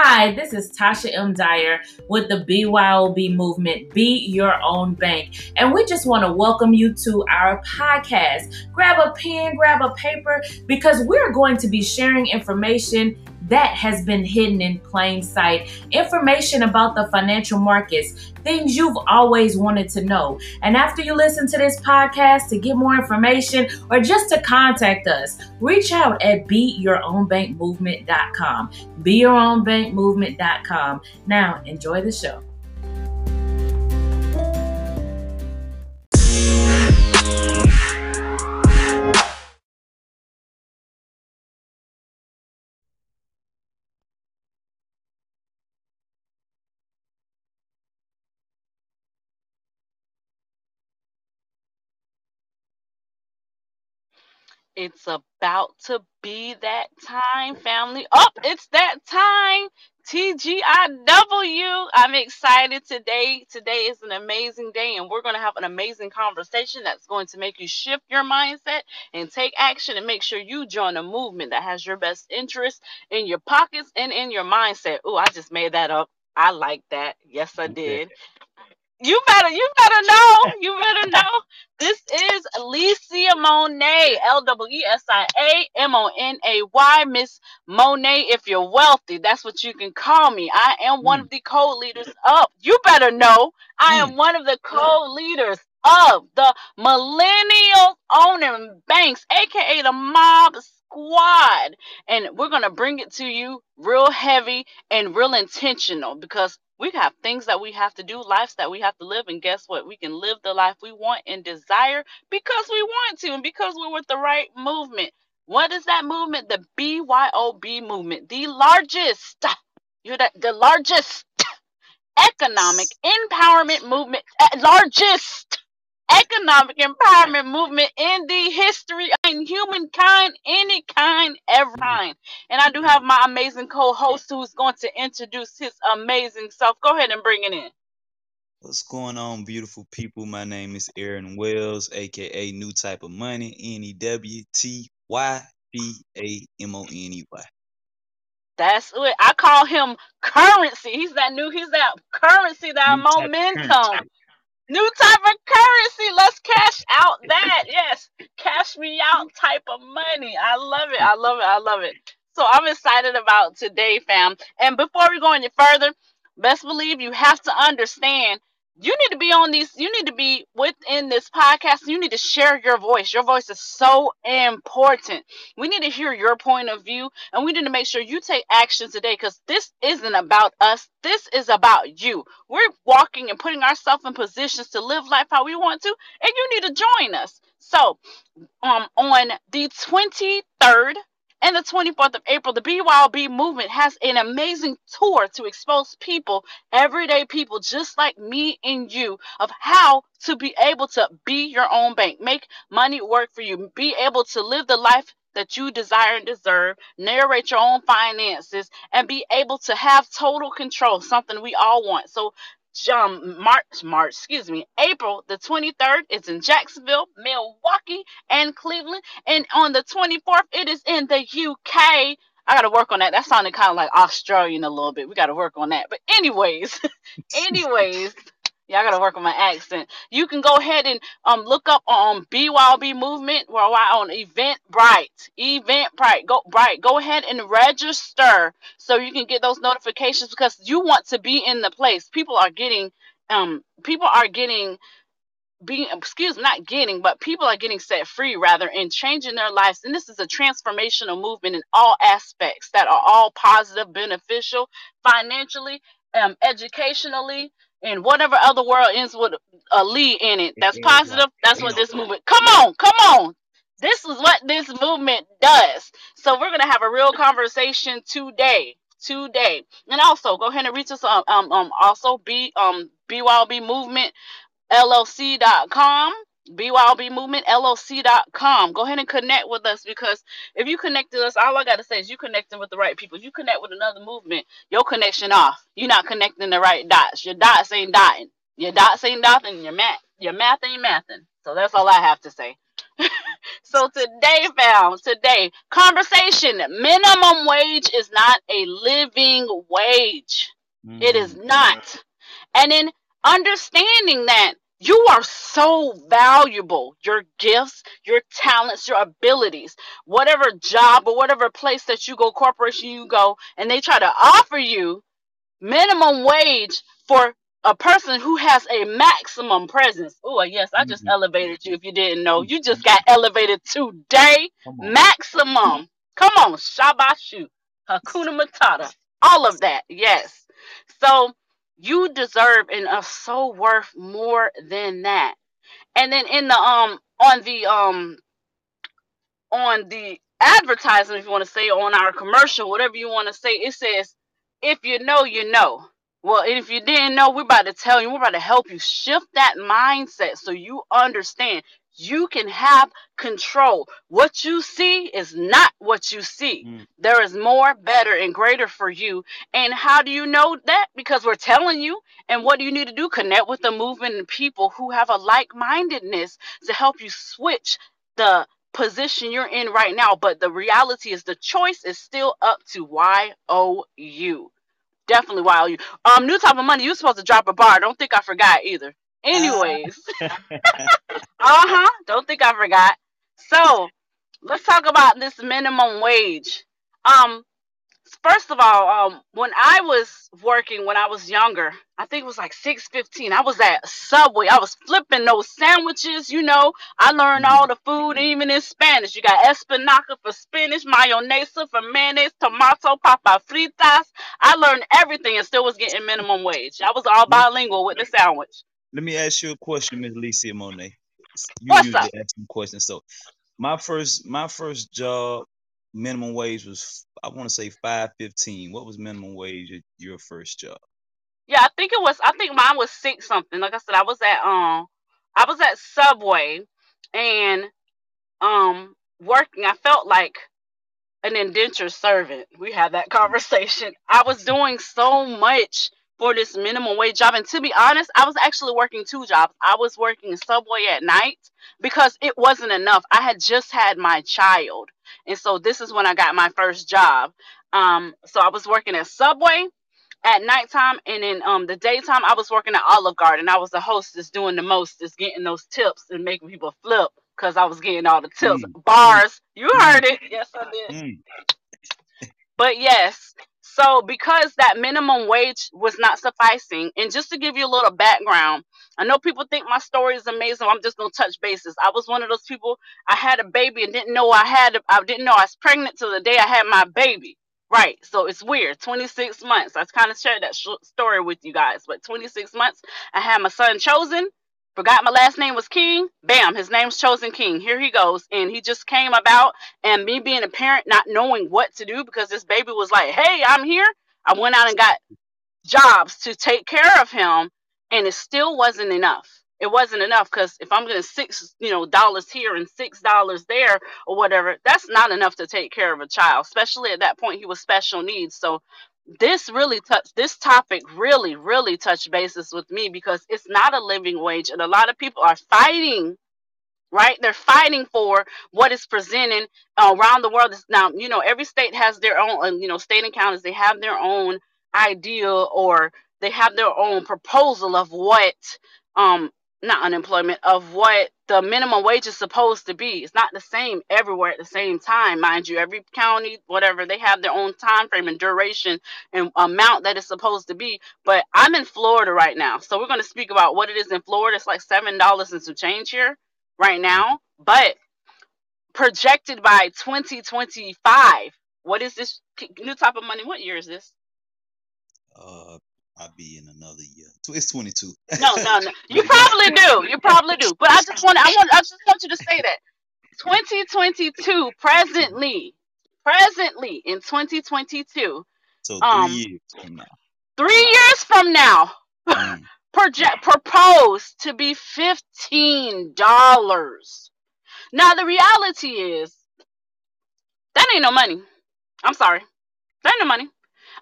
Hi, this is Tasha M. Dyer with the BYOB movement, Be Your Own Bank. And we just want to welcome you to our podcast. Grab a pen, grab a paper, because we're going to be sharing information that has been hidden in plain sight. Information about the financial markets, things you've always wanted to know. And after you listen to this podcast to get more information or just to contact us, reach out at BeYourOwnBankMovement.com. BeYourOwnBankMovement.com. Now, enjoy the show. It's about to be that time, family. Up, oh, it's that time. TGIW. I'm excited today. Today is an amazing day, and we're going to have an amazing conversation that's going to make you shift your mindset and take action and make sure you join a movement that has your best interest in your pockets and in your mindset. Oh, I just made that up. I like that. Yes, I did. You better, you better know. You better know. This is Alicia Monet, L W E S I A M O N A Y, Miss Monet. If you're wealthy, that's what you can call me. I am one mm. of the co-leaders of. You better know. I mm. am one of the co-leaders of the Millennial Owning Banks, aka the Mob Squad, and we're gonna bring it to you real heavy and real intentional because we have things that we have to do, lives that we have to live, and guess what? We can live the life we want and desire because we want to and because we're with the right movement. What is that movement? The BYOB movement, the largest, you're the, the largest economic empowerment movement, largest economic empowerment movement in the history of humankind, any kind, every mm-hmm. kind. And I do have my amazing co-host who's going to introduce his amazing self. Go ahead and bring it in. What's going on, beautiful people? My name is Aaron Wells, aka New Type of Money, N E W T Y B A M O N E Y. That's what I call him currency. He's that new, he's that currency, that new momentum. New type of currency. Let's cash out that. Yes. Cash me out type of money. I love it. I love it. I love it. So I'm excited about today, fam. And before we go any further, best believe you have to understand you need to be on these you need to be within this podcast. You need to share your voice. Your voice is so important. We need to hear your point of view and we need to make sure you take action today because this isn't about us. This is about you. We're walking and putting ourselves in positions to live life how we want to and you need to join us. So um on the 23rd and the 24th of April, the BYOB movement has an amazing tour to expose people, everyday people just like me and you, of how to be able to be your own bank, make money work for you, be able to live the life that you desire and deserve, narrate your own finances, and be able to have total control, something we all want. So um, March, March, excuse me, April the 23rd is in Jacksonville, Milwaukee, and Cleveland. And on the 24th, it is in the UK. I got to work on that. That sounded kind of like Australian a little bit. We got to work on that. But, anyways, anyways, yeah, I gotta work on my accent. You can go ahead and um look up on BYOB movement worldwide on Eventbrite. Eventbrite. Go bright. Go ahead and register so you can get those notifications because you want to be in the place. People are getting um people are getting being excuse not getting, but people are getting set free rather and changing their lives. And this is a transformational movement in all aspects that are all positive, beneficial, financially, um, educationally, and whatever other world ends with a Lee in it. That's positive. That's what this movement. Come on, come on. This is what this movement does. So we're gonna have a real conversation today. Today, and also go ahead and reach us on um um also be um BYOB movement LLC.com BYOB Movement LLC.com. Go ahead and connect with us because if you connect to us, all I gotta say is you connecting with the right people. If you connect with another movement, your connection off. You're not connecting the right dots. Your dots ain't dotting. Your dots ain't dotting. Your math, your math ain't mathing. So that's all I have to say. So today, fam, today, conversation. Minimum wage is not a living wage. It is Mm. not. And in understanding that you are so valuable, your gifts, your talents, your abilities, whatever job or whatever place that you go, corporation you go, and they try to offer you minimum wage for a person who has a maximum presence. Oh, yes, I just Mhm. elevated you if you didn't know. You just got elevated today. Maximum. Come on, Shabashu. Hakuna Matata. All of that. Yes. So you deserve and are so worth more than that. And then in the um on the um on the advertisement, if you want to say, on our commercial, whatever you want to say, it says, if you know, you know. Well, if you didn't know, we're about to tell you, we're about to help you shift that mindset so you understand you can have control. What you see is not what you see. Mm. There is more, better, and greater for you. And how do you know that? Because we're telling you. And what do you need to do? Connect with the movement and people who have a like mindedness to help you switch the position you're in right now. But the reality is the choice is still up to YOU. Definitely YOU. Um, new type of money, you're supposed to drop a bar. Don't think I forgot either. Anyways, uh huh. Don't think I forgot. So let's talk about this minimum wage. Um, first of all, um, when I was working when I was younger, I think it was like six fifteen. I was at Subway. I was flipping those sandwiches. You know, I learned all the food, even in Spanish. You got espinaca for spinach, mayonesa for mayonnaise, tomato, papa fritas. I learned everything and still was getting minimum wage. I was all bilingual with the sandwich. Let me ask you a question, Miss Licia Monet. You What's usually up? ask some questions. So my first my first job minimum wage was I want to say five fifteen. What was minimum wage at your first job? Yeah, I think it was. I think mine was six something. Like I said, I was at um, I was at Subway, and um, working. I felt like an indentured servant. We had that conversation. I was doing so much for this minimum wage job, and to be honest, I was actually working two jobs. I was working Subway at night because it wasn't enough. I had just had my child, and so this is when I got my first job. Um, so I was working at Subway at nighttime and in um the daytime I was working at Olive Garden. I was the hostess doing the most is getting those tips and making people flip because I was getting all the tips. Mm. Bars. You heard it. Yes, I did. Mm. But yes, so because that minimum wage was not sufficing, and just to give you a little background, I know people think my story is amazing. I'm just gonna touch bases. I was one of those people. I had a baby and didn't know I had. I didn't know I was pregnant till the day I had my baby. Right. So it's weird. 26 months. I kind of shared that sh- story with you guys. But 26 months, I had my son chosen. Forgot my last name was King. Bam, his name's Chosen King. Here he goes. And he just came about. And me being a parent, not knowing what to do because this baby was like, hey, I'm here. I went out and got jobs to take care of him. And it still wasn't enough. It wasn't enough because if I'm getting six, you know, dollars here and six dollars there or whatever, that's not enough to take care of a child. Especially at that point, he was special needs. So this really touched this topic really really touched bases with me because it's not a living wage and a lot of people are fighting right? They're fighting for what is presented uh, around the world. Now you know every state has their own you know state and counties they have their own idea or they have their own proposal of what um not unemployment of what the minimum wage is supposed to be. It's not the same everywhere at the same time mind you. Every county whatever they have their own time frame and duration and amount that it's supposed to be. But i'm in florida right now so we're going to speak about what it is in florida. It's like seven dollars and some change here right now. But projected by 2025 what is this new type of money what year is this? Uh, I'll be in another year. Tw- It's twenty two. no no no you probably do you probably do but i just want i want i just want you to say that 2022 presently presently in 2022 So three um years from now. three years from now Mm. project proposed to be fifteen dollars. Now the reality is that ain't no money. I'm sorry, that ain't no money.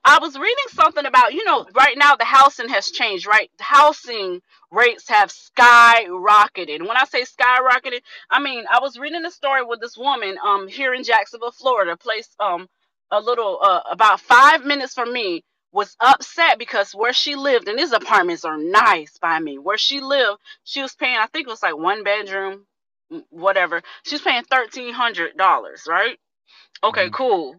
I was reading something about, you know, right now the housing has changed, right? The housing rates have skyrocketed. And when I say skyrocketed, I mean I was reading a story with this woman um here in Jacksonville, Florida, a place um a little uh about five minutes from me was upset because where she lived and these apartments are nice by me where she lived she was paying i think it was like one bedroom whatever she's paying $1300 right okay Mhm. cool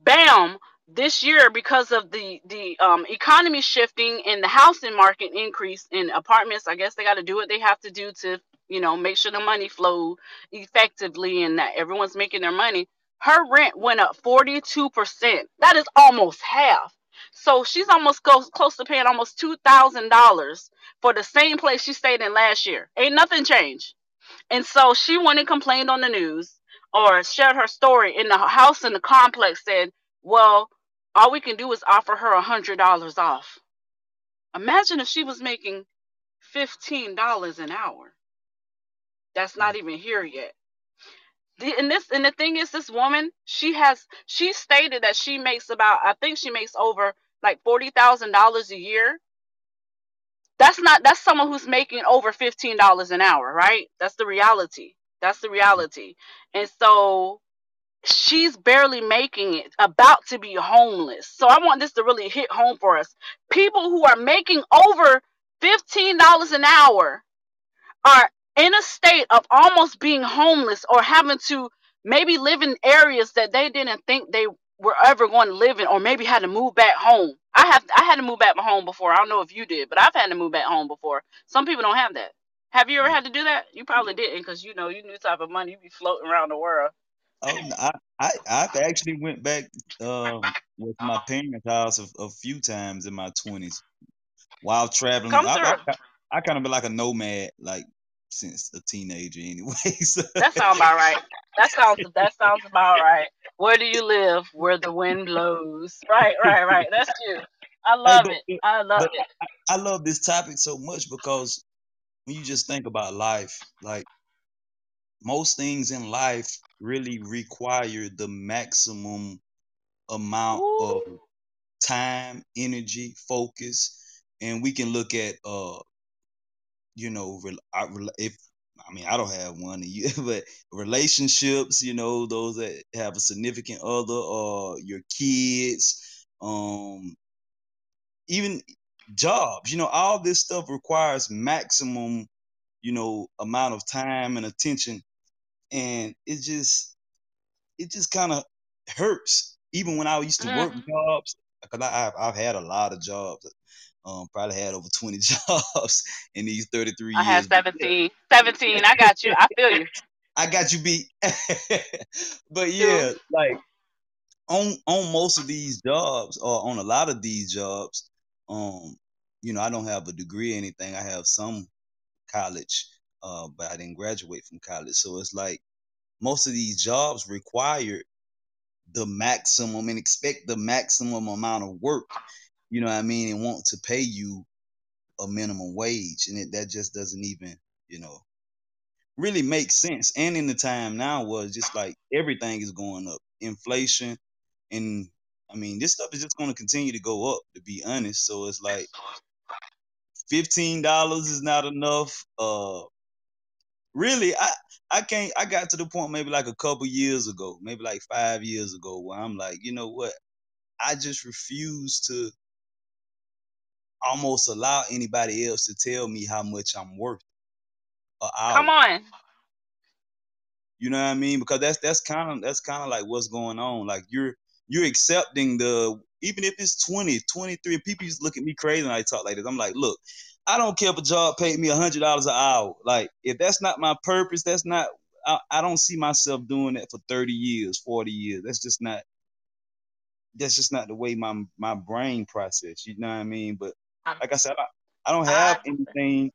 bam this year because of the the um, economy shifting and the housing market increase in apartments i guess they got to do what they have to do to you know make sure the money flow effectively and that everyone's making their money. Her rent went up 42% that is almost half. So she's almost close, close to paying almost $2000 for the same place she stayed in last year. Ain't nothing changed. And so she went and complained on the news or shared her story in the house in the complex said, Well, all we can do is offer her a hundred dollars off. Imagine if she was making fifteen dollars an hour. That's not mm. even here yet. The, and this and the thing is this woman, she has she stated that she makes about I think she makes over like forty thousand dollars a year. That's not that's someone who's making over fifteen dollars an hour, right? That's the reality. That's the reality. And so she's barely making it, about to be homeless. So I want this to really hit home for us. People who are making over $15 an hour are in a state of almost being homeless or having to maybe live in areas that they didn't think they were ever going to live in or maybe had to move back home. I have I had to move back home before. I don't know if you did, but I've had to move back home before. Some people don't have that. Have you ever mm. had to do that? You probably didn't because you know you knew type of money you be floating around the world. Oh, I, I, I've actually went back um, with my parents' house a, a few times in my twenties while traveling. Come I, through. I, I kind of been like a nomad, like since a teenager, anyway. So, That sounds about right. That sounds that sounds about right. Where do you live? Where the wind blows. Right, right, right. That's you. I love but- it. I love it. I love this topic so much because when you just think about life, like most things in life really require the maximum amount of time, energy, focus, and we can look at uh, you know, I- if I mean I don't have one, you, but relationships, you know, those that have a significant other, or your kids, um, even jobs, you know, all this stuff requires maximum, you know, amount of time and attention, and it just it just kind of hurts. Even when I used to work Mhm. jobs, because I've I've had a lot of jobs. Um, probably had over 20 jobs in these 33 I years. have but 17. 17. I got you. I feel you. I got you beat. but yeah, like on on most of these jobs or on a lot of these jobs, um, you know, I don't have a degree or anything. I have some college, uh, but I didn't graduate from college. So it's like most of these jobs require the maximum and expect the maximum amount of work. You know what I mean? And want to pay you a minimum wage, and it, that just doesn't even, you know, really make sense. And in the time now, was just like everything is going up, inflation, and I mean, this stuff is just going to continue to go up. To be honest, so it's like fifteen dollars is not enough. Uh, really, I I can't. I got to the point maybe like a couple years ago, maybe like five years ago, where I'm like, you know what? I just refuse to almost allow anybody else to tell me how much I'm worth. Come on. You know what I mean? Because that's that's kind of that's kind of like what's going on. Like you're you're accepting the even if it's 20, 23, people used to look at me crazy and I talk like this. I'm like, look, I don't care if a job paid me hundred dollars an hour. Like if that's not my purpose, that's not I, I don't see myself doing that for 30 years, 40 years. That's just not that's just not the way my my brain process. You know what I mean? But like I said, I, I don't have anything,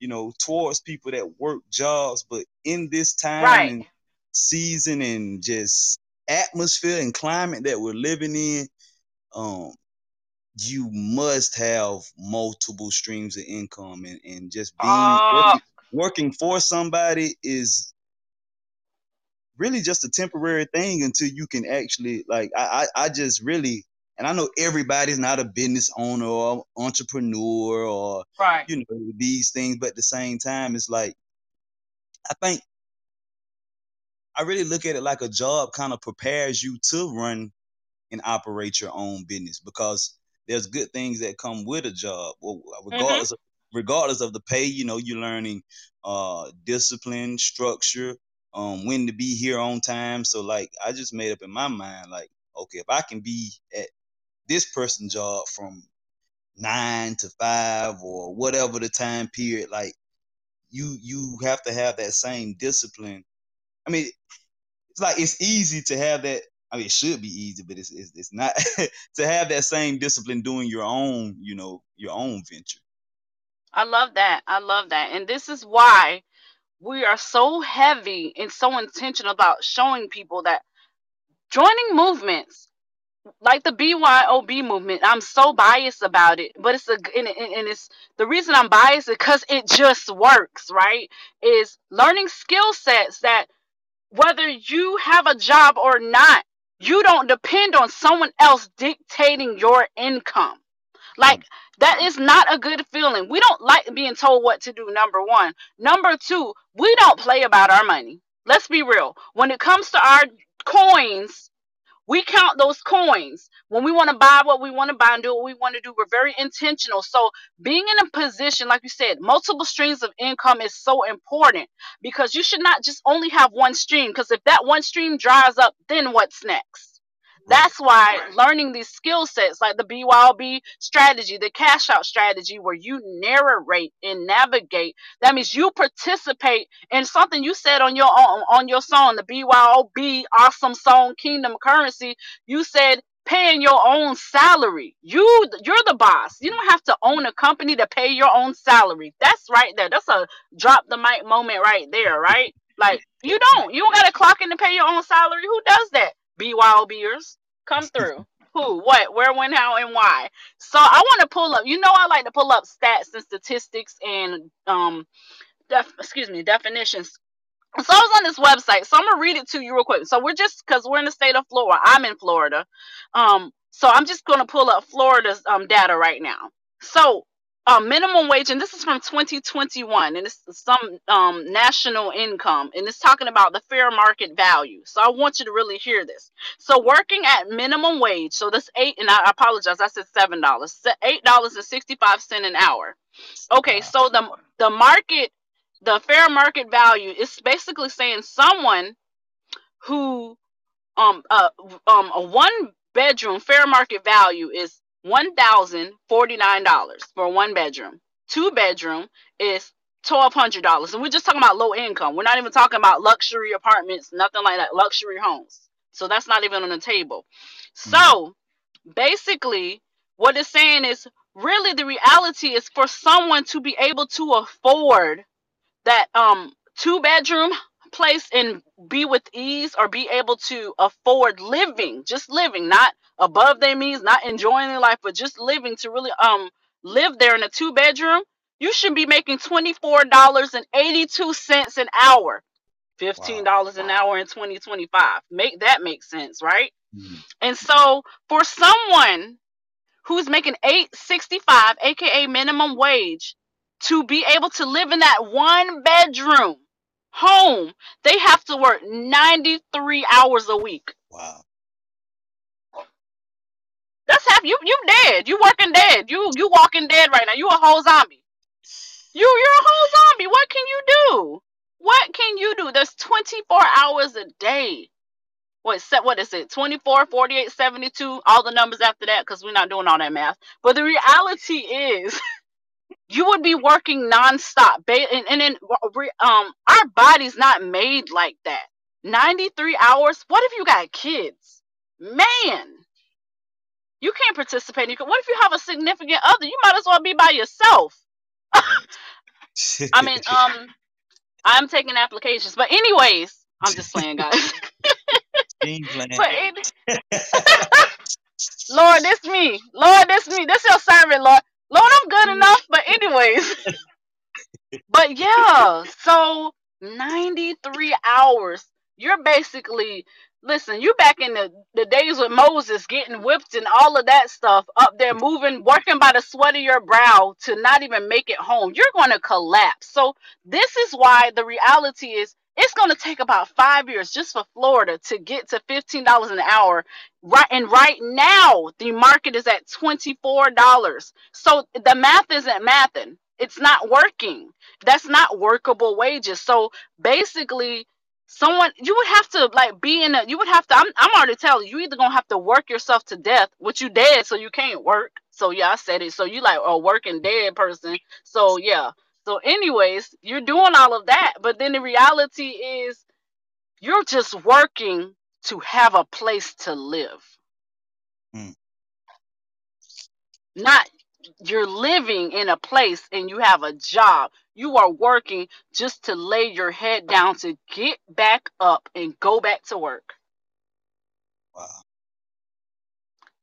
you know, towards people that work jobs, but in this time Right. and season and just atmosphere and climate that we're living in, um, you must have multiple streams of income and, and just being Oh, working, working for somebody is really just a temporary thing until you can actually like I, I, I just really and I know everybody's not a business owner or entrepreneur or right. you know these things, but at the same time, it's like I think I really look at it like a job kind of prepares you to run and operate your own business because there's good things that come with a job. Mm-hmm. regardless mm-hmm. of regardless of the pay, you know, you're learning uh discipline, structure, um, when to be here on time. So like I just made up in my mind, like, okay, if I can be at this person's job from nine to five or whatever the time period, like you you have to have that same discipline. I mean, it's like it's easy to have that. I mean, it should be easy, but it's it's, it's not to have that same discipline doing your own, you know, your own venture. I love that. I love that, and this is why we are so heavy and so intentional about showing people that joining movements like the BYOB movement, I'm so biased about it, but it's a and, and it's the reason I'm biased because it just works, right? Is learning skill sets that whether you have a job or not, you don't depend on someone else dictating your income. Like that is not a good feeling. We don't like being told what to do. Number one. Number two, we don't play about our money. Let's be real. When it comes to our coins, we count those coins when we want to buy what we want to buy and do what we want to do. We're very intentional. So, being in a position, like you said, multiple streams of income is so important because you should not just only have one stream. Because if that one stream dries up, then what's next? That's why learning these skill sets like the BYOB strategy, the cash out strategy, where you narrate and navigate, that means you participate in something you said on your on, on your song, the BYOB awesome song Kingdom Currency. You said paying your own salary. You you're the boss. You don't have to own a company to pay your own salary. That's right there. That's a drop the mic moment right there, right? Like you don't. You don't got to clock in to pay your own salary. Who does that? BYOBers. Come through. Who, what, where, when, how, and why. So I want to pull up. You know, I like to pull up stats and statistics and um, def- excuse me, definitions. So I was on this website, so I'm gonna read it to you real quick. So we're just because we're in the state of Florida. I'm in Florida. Um, so I'm just gonna pull up Florida's um data right now. So uh, minimum wage, and this is from 2021, and it's some um, national income, and it's talking about the fair market value. So I want you to really hear this. So working at minimum wage, so this eight, and I apologize, I said seven dollars, eight dollars and sixty-five cent an hour. Okay, so the the market, the fair market value is basically saying someone who um uh um a one bedroom fair market value is $1,049 for one bedroom. Two bedroom is $1,200. And we're just talking about low income. We're not even talking about luxury apartments, nothing like that, luxury homes. So that's not even on the table. Mm-hmm. So basically, what it's saying is really the reality is for someone to be able to afford that um two bedroom place and be with ease or be able to afford living, just living, not above their means, not enjoying their life, but just living to really um live there in a two bedroom, you should be making $24.82 an hour. $15 wow. an hour in 2025. Make that make sense, right? Mm-hmm. And so for someone who's making 865 aka minimum wage to be able to live in that one bedroom home, they have to work 93 hours a week. Wow. That's half you you dead. You working dead. You you walking dead right now. You a whole zombie. You you're a whole zombie. What can you do? What can you do? There's 24 hours a day. What set what is it? 24, 48, 72, all the numbers after that, because we're not doing all that math. But the reality is you would be working nonstop. And, and then um our body's not made like that. 93 hours. What if you got kids? Man, you can't participate. In, what if you have a significant other? You might as well be by yourself. I mean, um, I'm taking applications, but anyways, I'm just playing, guys. Lord, this me. Lord, this me. This your servant, Lord. Lord, I'm good enough. But anyways, but yeah. So 93 hours you're basically listen, you back in the, the days with Moses getting whipped and all of that stuff up there moving, working by the sweat of your brow to not even make it home. You're going to collapse. So this is why the reality is it's going to take about five years just for Florida to get to $15 an hour. Right. And right now the market is at $24. So the math isn't mathing. It's not working. That's not workable wages. So basically someone you would have to like be in a you would have to I'm, I'm already telling you you either gonna have to work yourself to death which you dead so you can't work so yeah i said it so you like a working dead person so yeah so anyways you're doing all of that but then the reality is you're just working to have a place to live mm. not you're living in a place and you have a job you are working just to lay your head down to get back up and go back to work. Wow.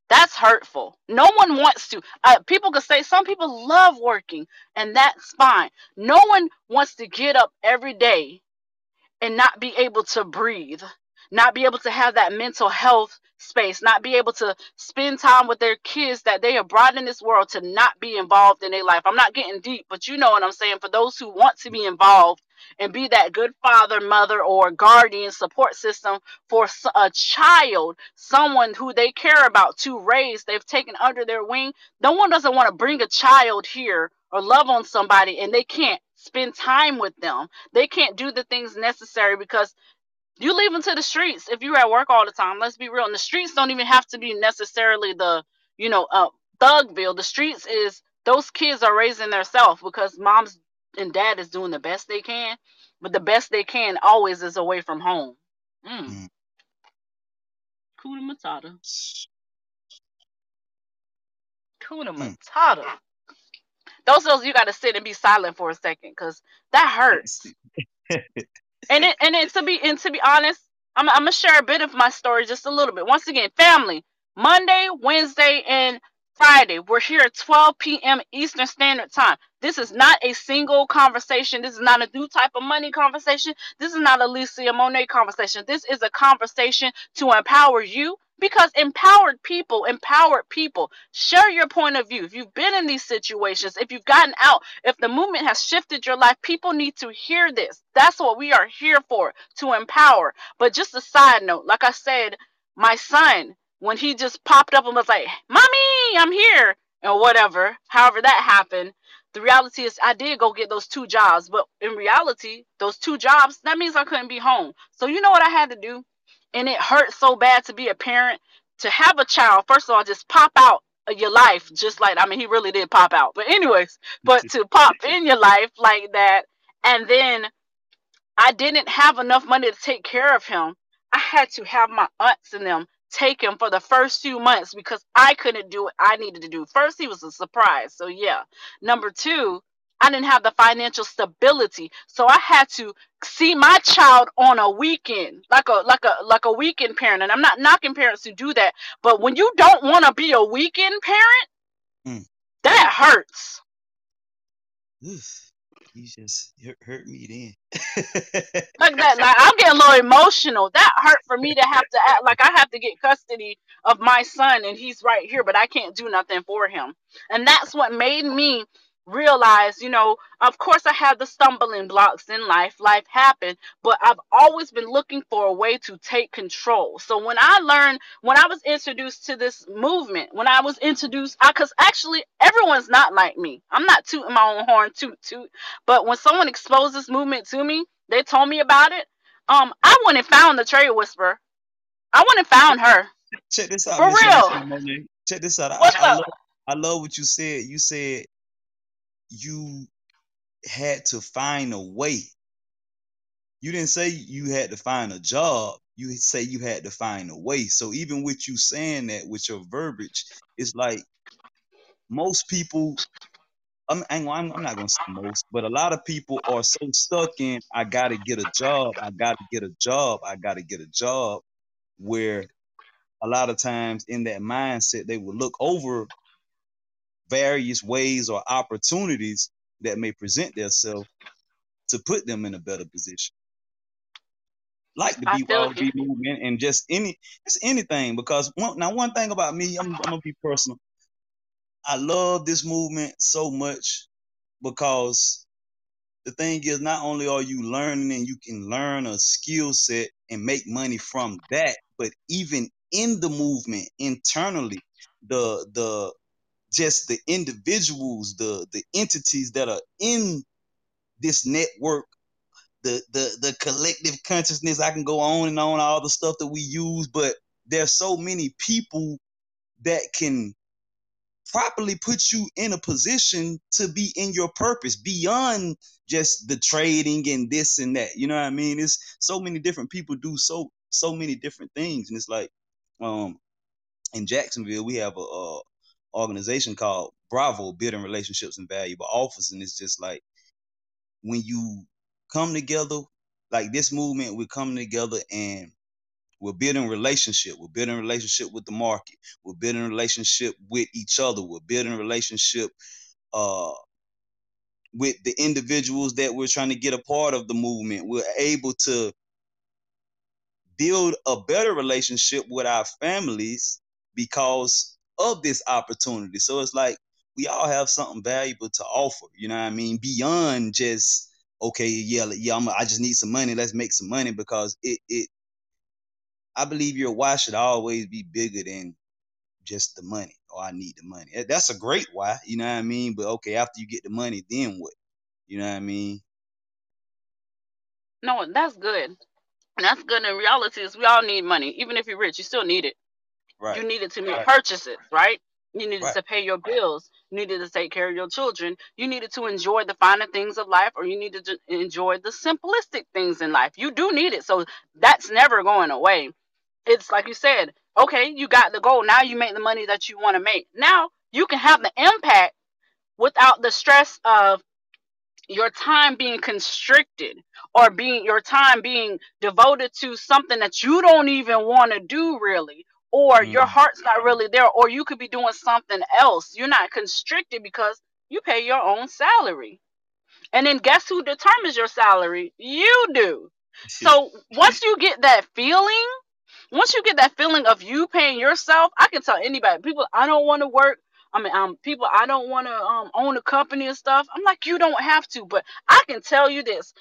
That's hurtful. No one wants to. Uh, people could say some people love working, and that's fine. No one wants to get up every day and not be able to breathe, not be able to have that mental health space, not be able to spend time with their kids that they have brought in this world to not be involved in their life. I'm not getting deep, but you know what I'm saying. For those who want to be involved and be that good father, mother, or guardian support system for a child, someone who they care about to raise, they've taken under their wing. No one doesn't want to bring a child here or love on somebody and they can't spend time with them. They can't do the things necessary because you leave them to the streets if you're at work all the time. Let's be real. And the streets don't even have to be necessarily the, you know, uh, Thugville. The streets is those kids are raising themselves because moms and dad is doing the best they can, but the best they can always is away from home. Mm. Mm. Kuna Matata. Kuna mm. Matata. Those those you got to sit and be silent for a second because that hurts. and it and it to be and to be honest, I'm I'm gonna share a bit of my story, just a little bit. Once again, family. Monday, Wednesday, and Friday. We're here at 12 p.m. Eastern Standard Time. This is not a single conversation. This is not a new type of money conversation. This is not a Lisa Monet conversation. This is a conversation to empower you because empowered people, empowered people, share your point of view. If you've been in these situations, if you've gotten out, if the movement has shifted your life, people need to hear this. That's what we are here for, to empower. But just a side note, like I said, my son, when he just popped up and was like, Mommy, I'm here, or whatever, however that happened, the reality is I did go get those two jobs. But in reality, those two jobs, that means I couldn't be home. So you know what I had to do? And it hurt so bad to be a parent, to have a child, first of all, just pop out of your life, just like, I mean, he really did pop out. But, anyways, but to pop in your life like that, and then I didn't have enough money to take care of him. I had to have my aunts and them take him for the first few months because I couldn't do what I needed to do. First, he was a surprise. So, yeah. Number two, I didn't have the financial stability. So I had to see my child on a weekend, like a like a like a weekend parent. And I'm not knocking parents who do that, but when you don't want to be a weekend parent, mm. that hurts. Oof you just hurt me then. like that, like I'm getting a little emotional. That hurt for me to have to act like I have to get custody of my son and he's right here, but I can't do nothing for him. And that's what made me realize, you know, of course I have the stumbling blocks in life, life happened, but I've always been looking for a way to take control. So when I learned, when I was introduced to this movement, when I was introduced, because actually everyone's not like me. I'm not tooting my own horn, toot toot. But when someone exposed this movement to me, they told me about it. Um, I went and found the trade whisperer. I went and found her. Check this out. For real. Check this out. What's I, up? I love, I love what you said. You said you had to find a way. You didn't say you had to find a job. You say you had to find a way. So even with you saying that with your verbiage, it's like most people. I'm, I'm, I'm not gonna say most, but a lot of people are so stuck in I gotta get a job, I gotta get a job, I gotta get a job, where a lot of times in that mindset they will look over various ways or opportunities that may present themselves to put them in a better position. like the BYOB movement and just any just anything because one, now one thing about me, I'm, I'm gonna be personal. I love this movement so much because the thing is not only are you learning and you can learn a skill set and make money from that, but even in the movement internally, the the just the individuals, the the entities that are in this network the the the collective consciousness. I can go on and on all the stuff that we use, but there's so many people that can properly put you in a position to be in your purpose beyond just the trading and this and that. You know what I mean? It's so many different people do so so many different things, and it's like, um, in Jacksonville we have a, a organization called Bravo Building Relationships and Valuable Offers, and it's just like when you come together like this movement we're coming together and we're building relationship. We're building relationship with the market. We're building relationship with each other. We're building relationship uh with the individuals that we're trying to get a part of the movement. We're able to build a better relationship with our families because of this opportunity so it's like we all have something valuable to offer you know what i mean beyond just okay, yeah, yeah, I'm, I just need some money. Let's make some money because it, it, I believe your why should always be bigger than just the money. Or oh, I need the money. That's a great why, you know what I mean? But okay, after you get the money, then what? You know what I mean? No, that's good. That's good in reality is we all need money. Even if you're rich, you still need it. Right. You needed to make right. purchases, right? You needed right. to pay your bills. You needed to take care of your children. You needed to enjoy the finer things of life, or you needed to enjoy the simplistic things in life. You do need it. So that's never going away. It's like you said, okay, you got the goal. Now you make the money that you want to make. Now you can have the impact without the stress of your time being constricted or being your time being devoted to something that you don't even want to do really or mm. your heart's not really there, or you could be doing something else. You're not constricted because you pay your own salary. And then guess who determines your salary? You do. So once you get that feeling, once you get that feeling of you paying yourself, I can tell anybody, people, I don't want to work. I mean, um, people, I don't want to um, own a company and stuff. I'm like, you don't have to, but I can tell you this: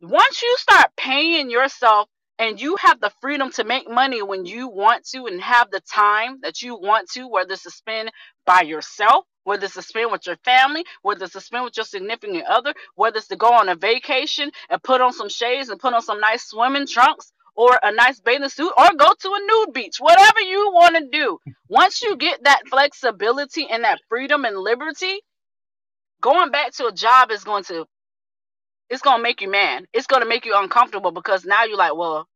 once you start paying yourself and you have the freedom to make money when you want to and have the time that you want to, whether it's to spend by yourself, whether it's to spend with your family, whether it's to spend with your significant other, whether it's to go on a vacation and put on some shades and put on some nice swimming trunks or a nice bathing suit or go to a nude beach, whatever you want to do. Once you get that flexibility and that freedom and liberty, going back to a job is going to it's gonna make you mad. It's gonna make you uncomfortable because now you're like, well,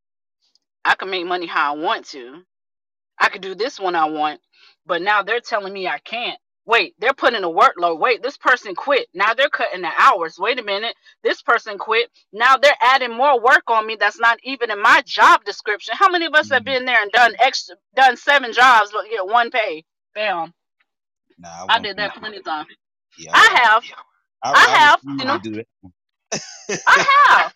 I can make money how I want to. I could do this when I want, but now they're telling me I can't. Wait, they're putting a workload. Wait, this person quit. Now they're cutting the hours. Wait a minute. This person quit. Now they're adding more work on me that's not even in my job description. How many of us have mm-hmm. been there and done extra done seven jobs but get one pay? Bam. Nah, I, I did that plenty of times. Yeah, I have. I, I, I have, you know. I have.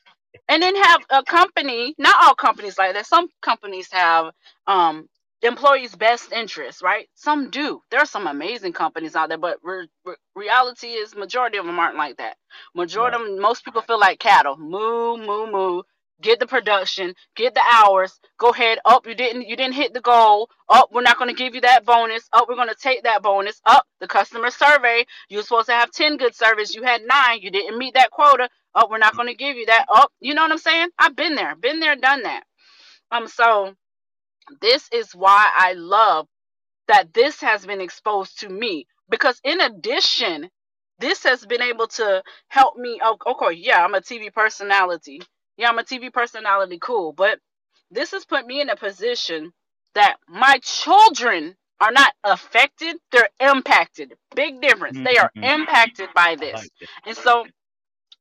And then have a company, not all companies like that. Some companies have um employees' best interests, right? Some do. There are some amazing companies out there, but re- re- reality is majority of them aren't like that. Majority right. of them, most people feel like cattle. Moo, moo, moo get the production, get the hours, go ahead, up, you didn't you didn't hit the goal, up, we're not gonna give you that bonus, up, we're gonna take that bonus, up, the customer survey, you were supposed to have 10 good surveys, you had nine, you didn't meet that quota, up, we're not gonna give you that, Oh, you know what I'm saying? I've been there, been there, done that. Um, so this is why I love that this has been exposed to me because in addition this has been able to help me oh, okay yeah i'm a tv personality yeah, I'm a TV personality, cool. But this has put me in a position that my children are not affected, they're impacted. Big difference. Mm-hmm. They are mm-hmm. impacted by this. Like and so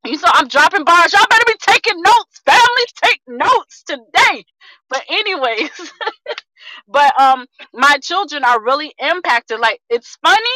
you saw I'm dropping bars. Y'all better be taking notes. Families take notes today. But anyways, but um my children are really impacted. Like it's funny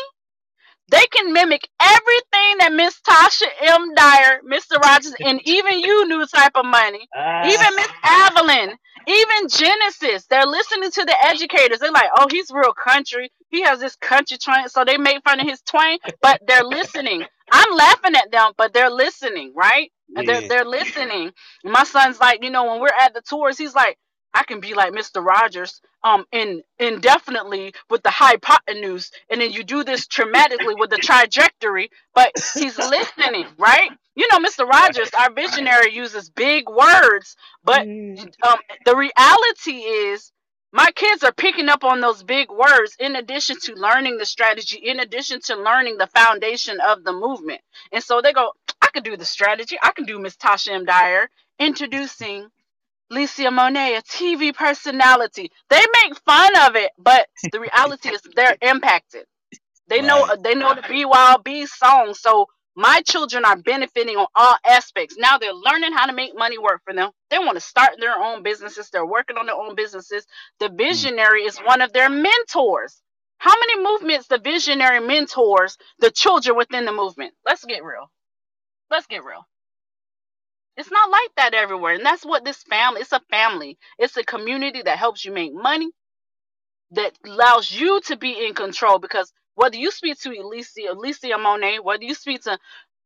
They can mimic everything that Miss Tasha M. Dyer, Mr. Rogers, and even you, new type of money, uh, even Miss Evelyn, even Genesis. They're listening to the educators. They're like, oh, he's real country. He has this country twang. So they make fun of his twang, but they're listening. I'm laughing at them, but they're listening, right? Yeah. They're they're listening. My son's like, you know, when we're at the tours, he's like, I can be like Mr. Rogers, um, in indefinitely with the hypotenuse, and then you do this traumatically with the trajectory. But he's listening, right? You know, Mr. Rogers, our visionary, uses big words, but mm. um, the reality is my kids are picking up on those big words in addition to learning the strategy in addition to learning the foundation of the movement and so they go i can do the strategy i can do miss tasha m dyer introducing Licia Monet, a TV personality. They make fun of it, but the reality is they're impacted. They right. know they know the BYOB song, so my children are benefiting on all aspects. Now they're learning how to make money work for them. They want to start their own businesses. They're working on their own businesses. The hmm. visionary is one of their mentors. How many movements the visionary mentors the children within the movement? Let's get real. Let's get real. It's not like that everywhere. And that's what this family, it's a family. It's a community that helps you make money, that allows you to be in control because whether you speak to Alicia, Alicia Monet, whether you speak to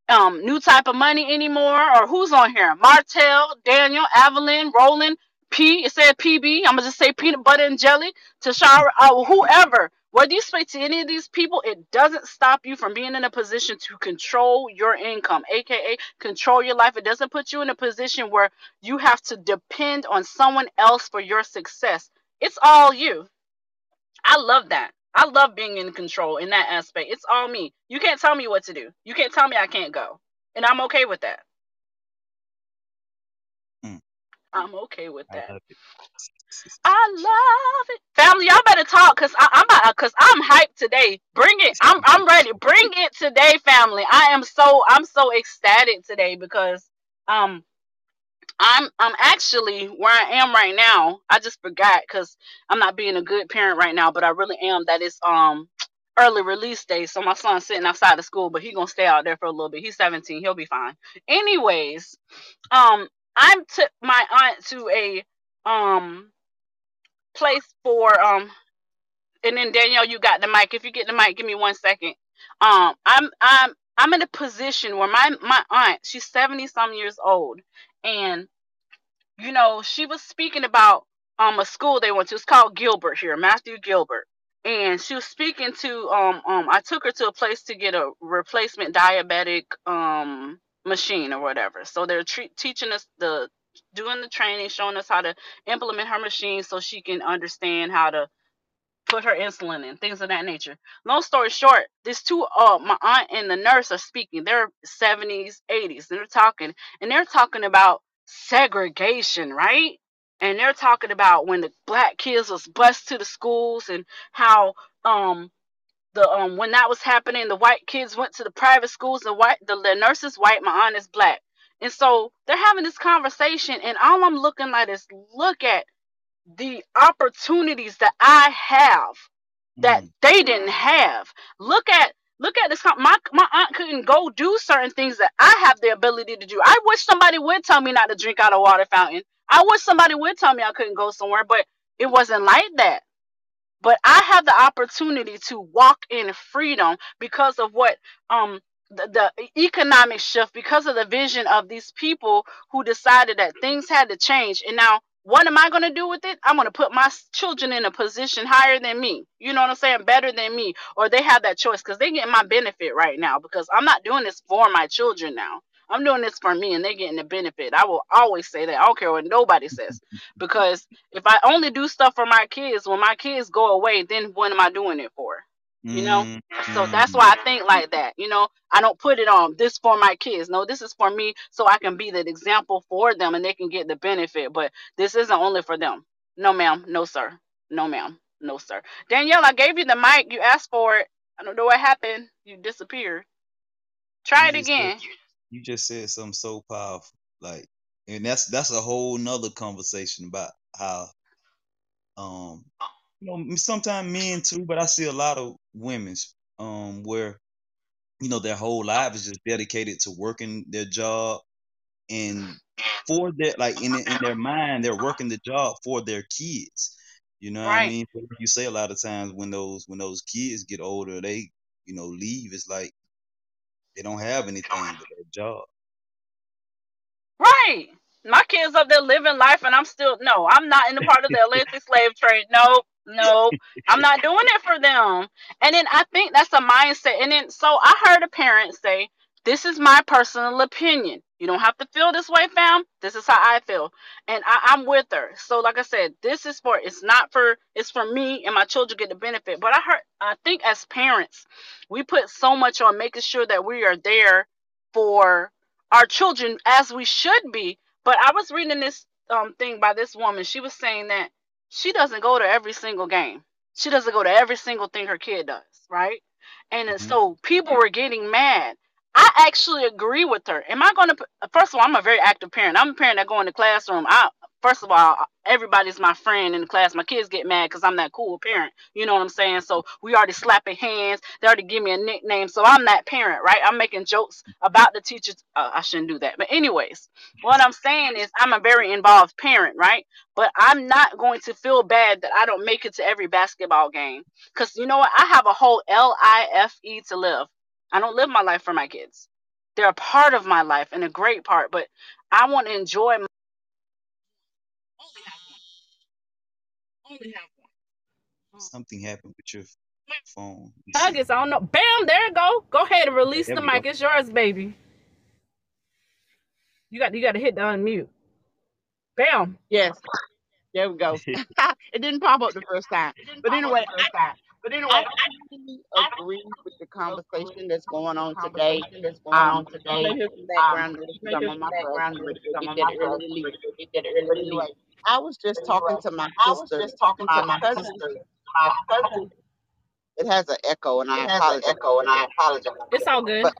um, new type of money anymore, or who's on here? Martell, Daniel, Evelyn, Roland, P. It said PB. I'm gonna just say peanut butter and jelly. Tashara, uh, whoever. Whether you speak to any of these people, it doesn't stop you from being in a position to control your income, aka control your life. It doesn't put you in a position where you have to depend on someone else for your success. It's all you. I love that. I love being in control in that aspect. It's all me. You can't tell me what to do. You can't tell me I can't go. And I'm okay with that. Mm. I'm okay with that. I love it. Family, y'all better talk because I'm because I'm hyped today. Bring it. I'm I'm ready. Bring it today, family. I am so I'm so ecstatic today because um I'm I'm actually where I am right now. I just forgot because I'm not being a good parent right now, but I really am. That is um early release day. So my son's sitting outside of school, but he gonna stay out there for a little bit. He's 17. He'll be fine. Anyways, um, I'm took my aunt to a um place for um and then Danielle, you got the mic. If you get the mic, give me one second. Um, I'm I'm I'm in a position where my my aunt, she's 70 some years old, and you know, she was speaking about um a school they went to. It's called Gilbert here, Matthew Gilbert. And she was speaking to um um I took her to a place to get a replacement diabetic um machine or whatever. So they're tre- teaching us the doing the training, showing us how to implement her machine so she can understand how to put her insulin in, things of that nature. Long story short, these two, uh, my aunt and the nurse are speaking. They're 70s, 80s, and they're talking, and they're talking about segregation, right? And they're talking about when the black kids was bused to the schools and how um the um when that was happening, the white kids went to the private schools, the white the, the nurse is white, my aunt is black. And so they're having this conversation, and all I'm looking at is look at the opportunities that I have that mm. they didn't have. Look at look at this. My my aunt couldn't go do certain things that I have the ability to do. I wish somebody would tell me not to drink out of water fountain. I wish somebody would tell me I couldn't go somewhere, but it wasn't like that. But I have the opportunity to walk in freedom because of what um the, the economic shift because of the vision of these people who decided that things had to change and now what am I going to do with it? I'm going to put my children in a position higher than me. You know what I'm saying? Better than me. Or they have that choice because they get my benefit right now because I'm not doing this for my children now. I'm doing this for me and they're getting the benefit. I will always say that. I don't care what nobody says. Because if I only do stuff for my kids, when my kids go away, then what am I doing it for? You know? Mm-hmm. so that's why i think like that you know? I don't put it on this for my kids. No this is for me so i can be that example for them and they can get the benefit but this isn't only for them. No ma'am. No sir. No ma'am. No sir. Danielle i gave you the mic. You asked for it. I don't know what happened. You disappeared. Try you it again. said, you just said something so powerful like and that's that's a whole nother conversation about how um you know, sometimes men too, but I see a lot of women's um where you know, their whole life is just dedicated to working their job and for their like in in their mind they're working the job for their kids. You know right. what I mean? you say a lot of times when those when those kids get older, they you know leave. It's like they don't have anything but their job. Right. My kids up there living life, and I'm still no. I'm not in the part of the Atlantic slave trade. No, no, I'm not doing it for them. And then I think that's a mindset. And then so I heard a parent say, "This is my personal opinion. You don't have to feel this way, fam. This is how I feel, and I, am with her. So, like I said, this is for it's not for it's for me and my children get the benefit. But I heard, I think as parents, we put so much on making sure that we are there for our children as we should be. But I was reading this um thing by this woman. She was saying that she doesn't go to every single game. She doesn't go to every single thing her kid does, right? And mm-hmm. so people were getting mad I actually agree with her. Am I going to? First of all, I'm a very active parent. I'm a parent that go in the classroom. I first of all, everybody's my friend in the class. My kids get mad because I'm that cool parent. You know what I'm saying? So we already slapping hands. They already give me a nickname. So I'm that parent, right? I'm making jokes about the teachers. Uh, I shouldn't do that. But anyways, what I'm saying is I'm a very involved parent, right? But I'm not going to feel bad that I don't make it to every basketball game because you know what? I have a whole L I F E to live. I don't live my life for my kids. They're a part of my life and a great part, but I want to enjoy my only have one. Only have one. Hmm. Something happened with your phone. I guess I don't know. Bam, there you go. Go ahead and release the mic. Go. It's yours, baby. You got you got to hit the unmute. Bam. Yes. There we go. it didn't pop up the first time. But anyway, I, but anyway, I, I agree with the conversation that's going on today. That's going um, on today. Um, background some of my background I was just talking to my sister. I was just talking to uh, my cousin. My uh, cousin. It has an echo, and I apologize. Echo, and I apologize. It's all good. But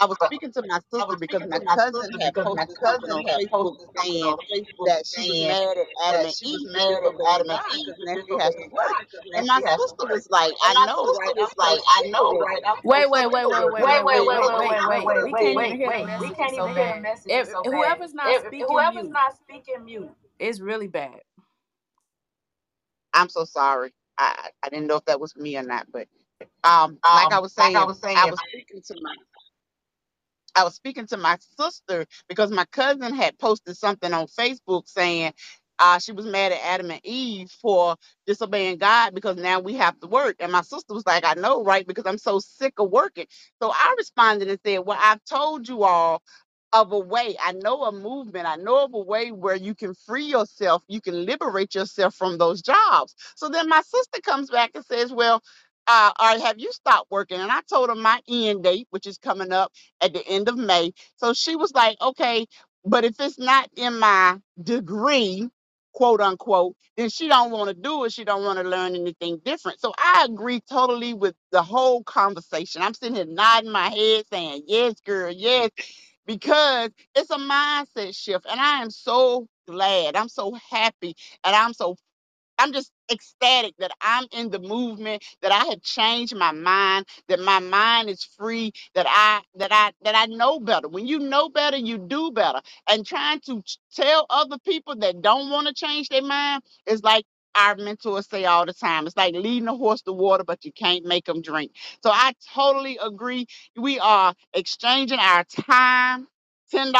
I was speaking to my sister because my cousin had posted something on Facebook saying that she was mad at Adam and Eve mad at Adam and Eve and she has to work. And my sister was like, I know, right? It's like, I know, right? Wait, wait, wait, wait, wait, wait, wait, wait, wait, wait, We can't even hear the message. We can't even hear the message. Whoever's not speaking, whoever's not speaking, mute. It's really bad. I'm so sorry. I I didn't know if that was me or not, but um, like I was saying, I was saying, I was speaking to my I was speaking to my sister because my cousin had posted something on Facebook saying uh, she was mad at Adam and Eve for disobeying God because now we have to work. And my sister was like, I know, right? Because I'm so sick of working. So I responded and said, Well, I've told you all of a way. I know a movement. I know of a way where you can free yourself, you can liberate yourself from those jobs. So then my sister comes back and says, Well, uh, or have you stopped working? And I told her my end date, which is coming up at the end of May. So she was like, okay, but if it's not in my degree, quote unquote, then she don't want to do it. She don't want to learn anything different. So I agree totally with the whole conversation. I'm sitting here nodding my head saying, yes, girl, yes, because it's a mindset shift. And I am so glad. I'm so happy and I'm so I'm just ecstatic that I'm in the movement, that I have changed my mind, that my mind is free, that I that I that I know better. When you know better, you do better. And trying to tell other people that don't want to change their mind is like our mentors say all the time. It's like leading a horse to water, but you can't make them drink. So I totally agree. We are exchanging our time, $10,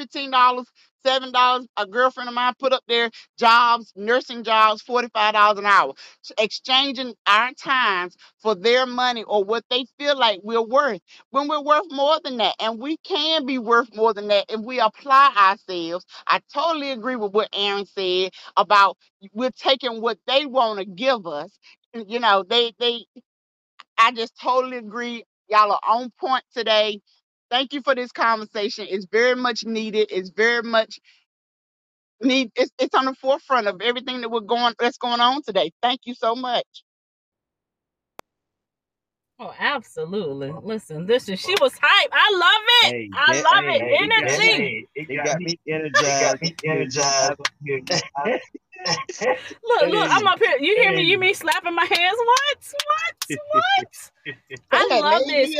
$15 seven dollars. A girlfriend of mine put up their jobs, nursing jobs, forty-five dollars an hour, exchanging our times for their money or what they feel like we're worth. When we're worth more than that, and we can be worth more than that if we apply ourselves. I totally agree with what Aaron said about we're taking what they want to give us. You know, they they. I just totally agree. Y'all are on point today. Thank you for this conversation. It's very much needed. It's very much need. It's, it's on the forefront of everything that we're going that's going on today. Thank you so much. Oh, absolutely. Listen, listen, she was hype. I love it. Hey, I that, love hey, it. Energy. It, got, it got me energized. me energized. look, look, I'm up here. You hear me? You mean slapping my hands? What? What? What? I love this.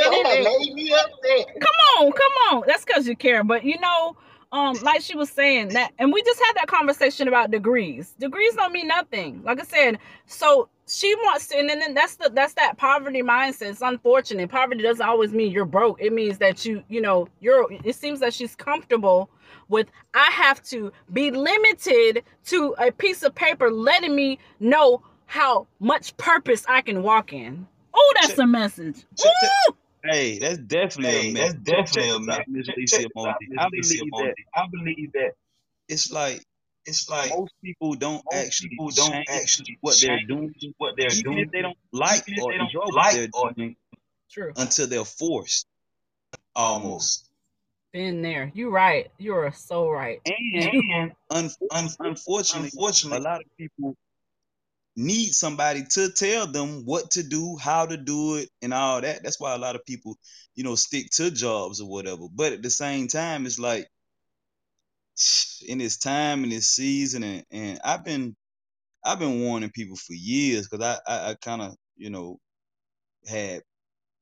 Come on, come on. That's because you care. But you know, um, like she was saying that, and we just had that conversation about degrees. Degrees don't mean nothing. Like I said, so she wants to, and then that's the that's that poverty mindset. It's unfortunate. Poverty doesn't always mean you're broke. It means that you, you know, you're. It seems that she's comfortable with. I have to be limited to a piece of paper letting me know how much purpose I can walk in. Oh, that's a message. Ooh! Hey, that's definitely hey, a mess. That's definitely a mess. I believe that. I believe that it's like it's like most people don't actually people don't actually what they're doing, what they're even doing. If they don't like or don't enjoy like what they're doing, true, until they're forced. Almost. Been there. You're right. You're so right. And, and un- un- unfortunately, unfortunately, a lot of people need somebody to tell them what to do, how to do it, and all that. That's why a lot of people, you know, stick to jobs or whatever. But at the same time, it's like in this time in this season, and, and I've been I've been warning people for years because I I, I kind of you know had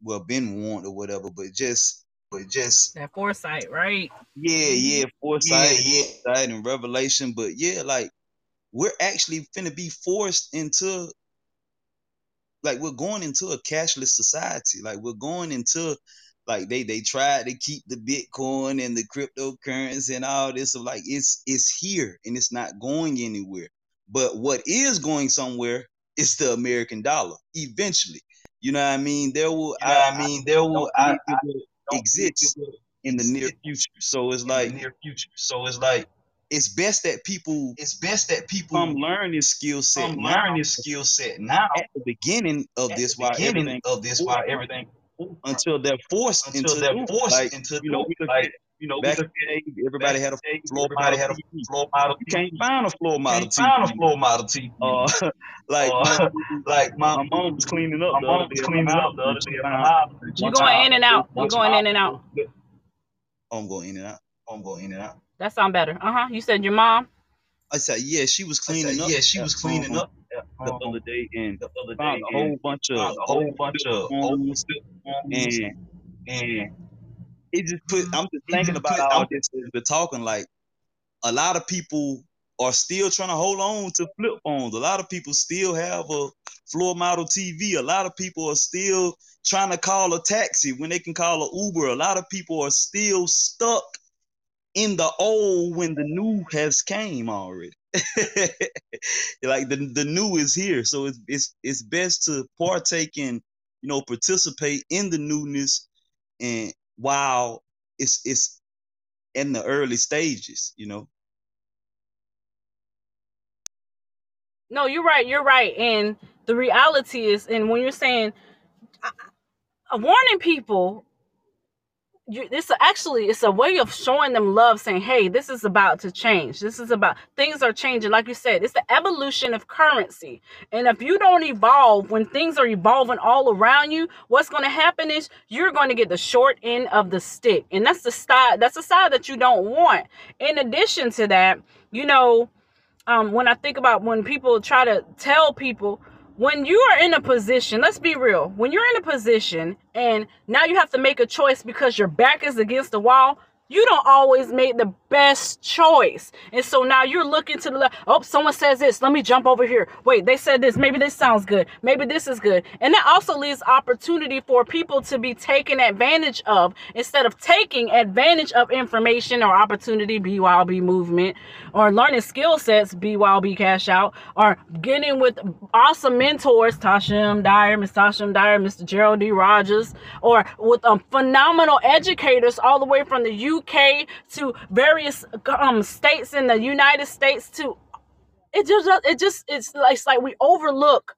well been warned or whatever, but just but just that foresight, right? Yeah, mm-hmm. yeah, foresight, yeah, yeah, foresight and revelation. But yeah, like we're actually finna be forced into like we're going into a cashless society. Like we're going into like they they tried to keep the Bitcoin and the cryptocurrency and all this. So like it's it's here and it's not going anywhere. But what is going somewhere is the American dollar eventually. You know what I mean? There will you know I, I, mean there will I, I, exist in the near future. So it's like near future. So it's like it's best that people it's best that people come learn this skill set come learn this skill set now at the beginning of this while everything of this while everything until they're forced until into they're forced like, into you know like you know back in the day everybody had a floor model had a floor model you can't find a floor model TV. find a floor model TV uh, like uh, like my, my mom was cleaning up my mom was cleaning up the other day you're going in and out you're going in and out I'm going in and out I'm going in and out that sound better. Uh huh. You said your mom. I said yeah. She was cleaning said, up. Yeah, she was cleaning up the um, other day and the other day found a whole bunch of a whole bunch of homes and and it just put. I'm just thinking about all this as we're talking. Like a lot of people are still trying to hold on to flip phones. A lot of people still have a floor model TV. A lot of people are still trying to call a taxi when they can call an Uber. A lot of people are still stuck in the old when the new has came already. like the the new is here, so it's it's it's best to partake in, you know, participate in the newness, and while it's it's in the early stages, you know. No, you're right. You're right, and the reality is, and when you're saying, I, warning people you, this actually it's a way of showing them love saying hey this is about to change. This is about things are changing. Like you said it's the evolution of currency. And if you don't evolve when things are evolving all around you what's going to happen is you're going to get the short end of the stick. And that's the side that's the side that you don't want. In addition to that you know um, when i think about when people try to tell people when you are in a position, let's be real, when you're in a position and now you have to make a choice because your back is against the wall, you don't always make the best choice. And so now you're looking to the left. Oh, someone says this. Let me jump over here. Wait, they said this. Maybe this sounds good. Maybe this is good. And that also leaves opportunity for people to be taken advantage of instead of taking advantage of information or opportunity, BYOB movement, or learning skill sets, BYOB cash out, or getting with awesome mentors, Tasha. Dyer, Miss Tasha. Dyer, Mr. Gerald D. Rogers, or with um, phenomenal educators all the way from the UK to various um states in the United States to it just it just it's like, it's like we overlook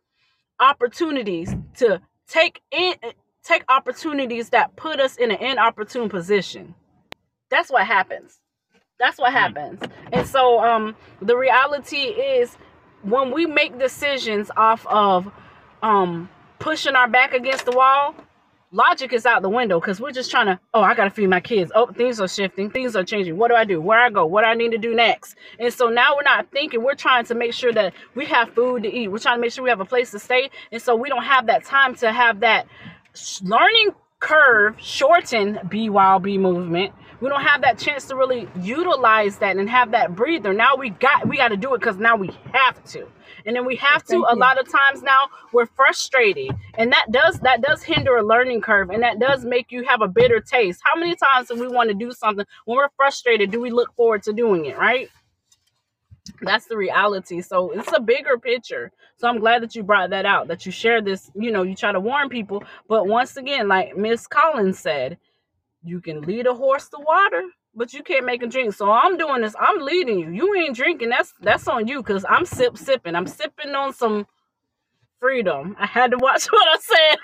opportunities to take in take opportunities that put us in an inopportune position. That's what happens. That's what hmm. happens. And so um the reality is when we make decisions off of um pushing our back against the wall, logic is out the window because we're just trying to, oh, I got to feed my kids. Oh, things are shifting. Things are changing. What do I do? Where I go? What do I need to do next? And so now we're not thinking. We're trying to make sure that we have food to eat. We're trying to make sure we have a place to stay. And so we don't have that time to have that learning curve shorten BYOB movement. We don't have that chance to really utilize that and have that breather. Now we got we got to do it because now we have to and then we have to a lot of times now we're frustrated. And that does that does hinder a learning curve and that does make you have a bitter taste. How many times do we want to do something when we're frustrated do we look forward to doing it right? That's the reality. So it's a bigger picture. So i'm glad that you brought that out that you share this you know you try to warn people. But once again like miss collins said you can lead a horse to water but you can't make him drink. So I'm doing this. I'm leading you. You ain't drinking. That's that's on you because I'm sip sipping. I'm sipping on some freedom. I had to watch what I said.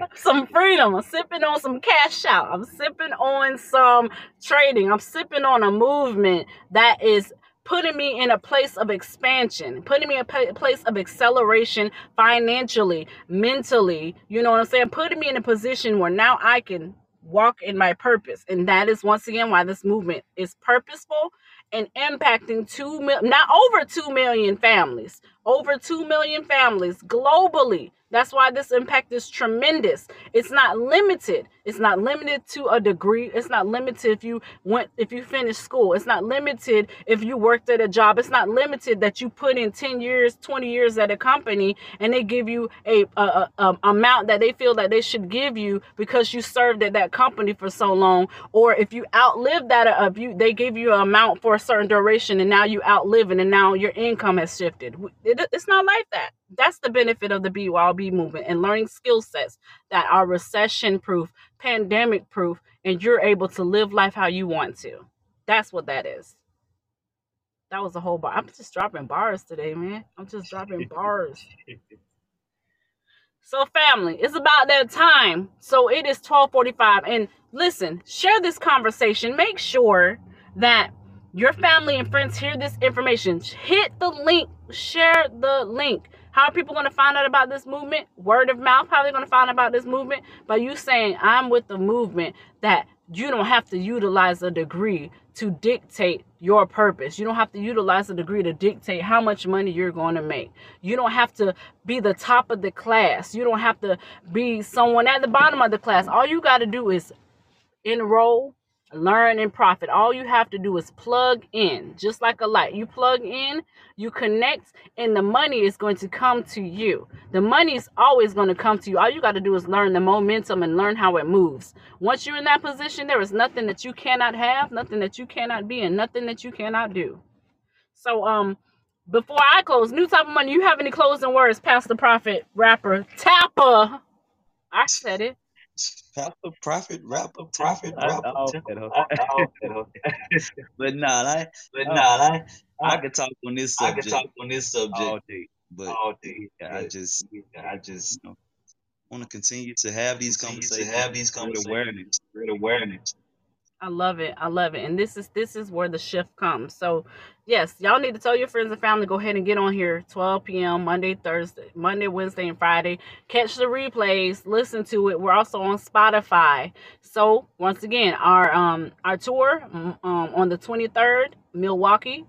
some freedom. I'm sipping on some cash out. I'm sipping on some trading. I'm sipping on a movement that is putting me in a place of expansion, putting me in a place of acceleration financially, mentally. You know what I'm saying? Putting me in a position where now I can walk in my purpose. And that is once again why this movement is purposeful and impacting 2 million, not over 2 million families, over 2 million families globally. That's why this impact is tremendous. It's not limited. It's not limited to a degree. It's not limited if you went if you finished school. It's not limited if you worked at a job. It's not limited that you put in 10 years, 20 years at a company and they give you a, a, a, a amount that they feel that they should give you because you served at that company for so long or if you outlive that uh, if you they give you an amount for a certain duration and now you outlive it and now your income has shifted. It, it's not like that. That's the benefit of the BYOB movement and learning skill sets that are recession proof, pandemic proof, and you're able to live life how you want to. That's what that is. That was a whole bar. I'm just dropping bars today, man. I'm just dropping bars. So, family, it's about that time. So it is 1245. And listen, share this conversation. Make sure that your family and friends hear this information. Hit the link, share the link. How are people going to find out about this movement? Word of mouth. How are they going to find out about this movement? By you saying, I'm with the movement, that you don't have to utilize a degree to dictate your purpose. You don't have to utilize a degree to dictate how much money you're going to make. You don't have to be the top of the class. You don't have to be someone at the bottom of the class. All you got to do is enroll learn and profit. All you have to do is plug in, just like a light. You plug in, you connect, and the money is going to come to you. The money is always going to come to you. All you got to do is learn the momentum and learn how it moves. Once you're in that position, there is nothing that you cannot have, nothing that you cannot be, and nothing that you cannot do. So, um, before I close, new type of money. You have any closing words, Pastor Prophet, rapper, Tapper? I said it. Pastor, prophet, rapper, prophet, rapper. but nah, I, but oh. nah, I, I could talk on this subject. I could talk on this subject all day, but all day. I just, I just you know, want to continue to have these conversations, have these conversations, awareness, awareness. I love it. I love it. And this is this is where the shift comes. So yes, y'all need to tell your friends and family, go ahead and get on here 12 p.m. Monday, Thursday, Monday, Wednesday, and Friday. Catch the replays, listen to it. We're also on Spotify. So once again, our um our tour um, on the 23rd, Milwaukee,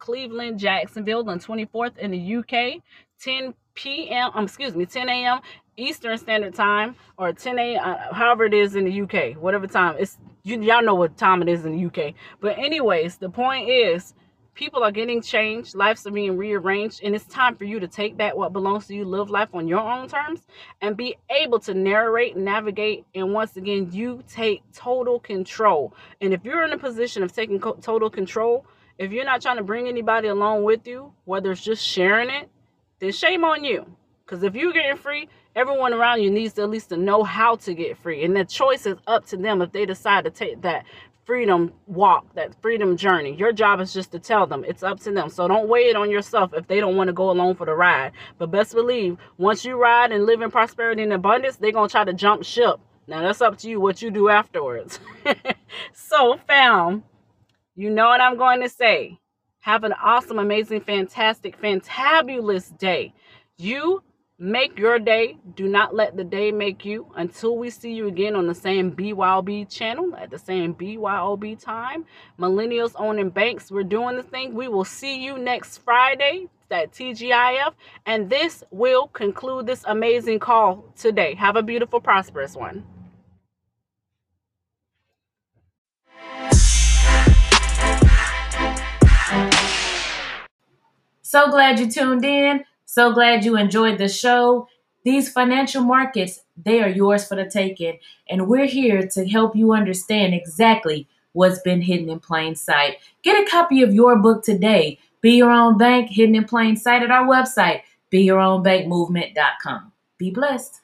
Cleveland, Jacksonville, on 24th in the UK, 10 p.m. Um, excuse me, 10 a.m. Eastern Standard Time or 10 a.m. Uh, however it is in the UK, whatever time. It's you, y'all know what time it is in the UK. But anyways, the point is people are getting changed, lives are being rearranged, and it's time for you to take back what belongs to you, live life on your own terms, and be able to narrate, navigate, and once again, you take total control. And if you're in a position of taking co- total control, if you're not trying to bring anybody along with you, whether it's just sharing it, then shame on you. Because if you're getting free, everyone around you needs to at least to know how to get free. And the choice is up to them if they decide to take that freedom walk, that freedom journey. Your job is just to tell them. It's up to them. So don't weigh it on yourself if they don't want to go along for the ride. But best believe, once you ride and live in prosperity and abundance, they're going to try to jump ship. Now that's up to you what you do afterwards. so, fam, you know what I'm going to say. Have an awesome, amazing, fantastic, fantabulous day. You Make your day. Do not let the day make you. Until we see you again on the same BYOB channel at the same BYOB time. Millennials owning banks. We're doing the thing. We will see you next Friday at TGIF. And this will conclude this amazing call today. Have a beautiful, prosperous one. So glad you tuned in. So glad you enjoyed the show. These financial markets, they are yours for the taking. And we're here to help you understand exactly what's been hidden in plain sight. Get a copy of your book today. Be Your Own Bank, hidden in plain sight at our website, beyourownbankmovement.com. Be blessed.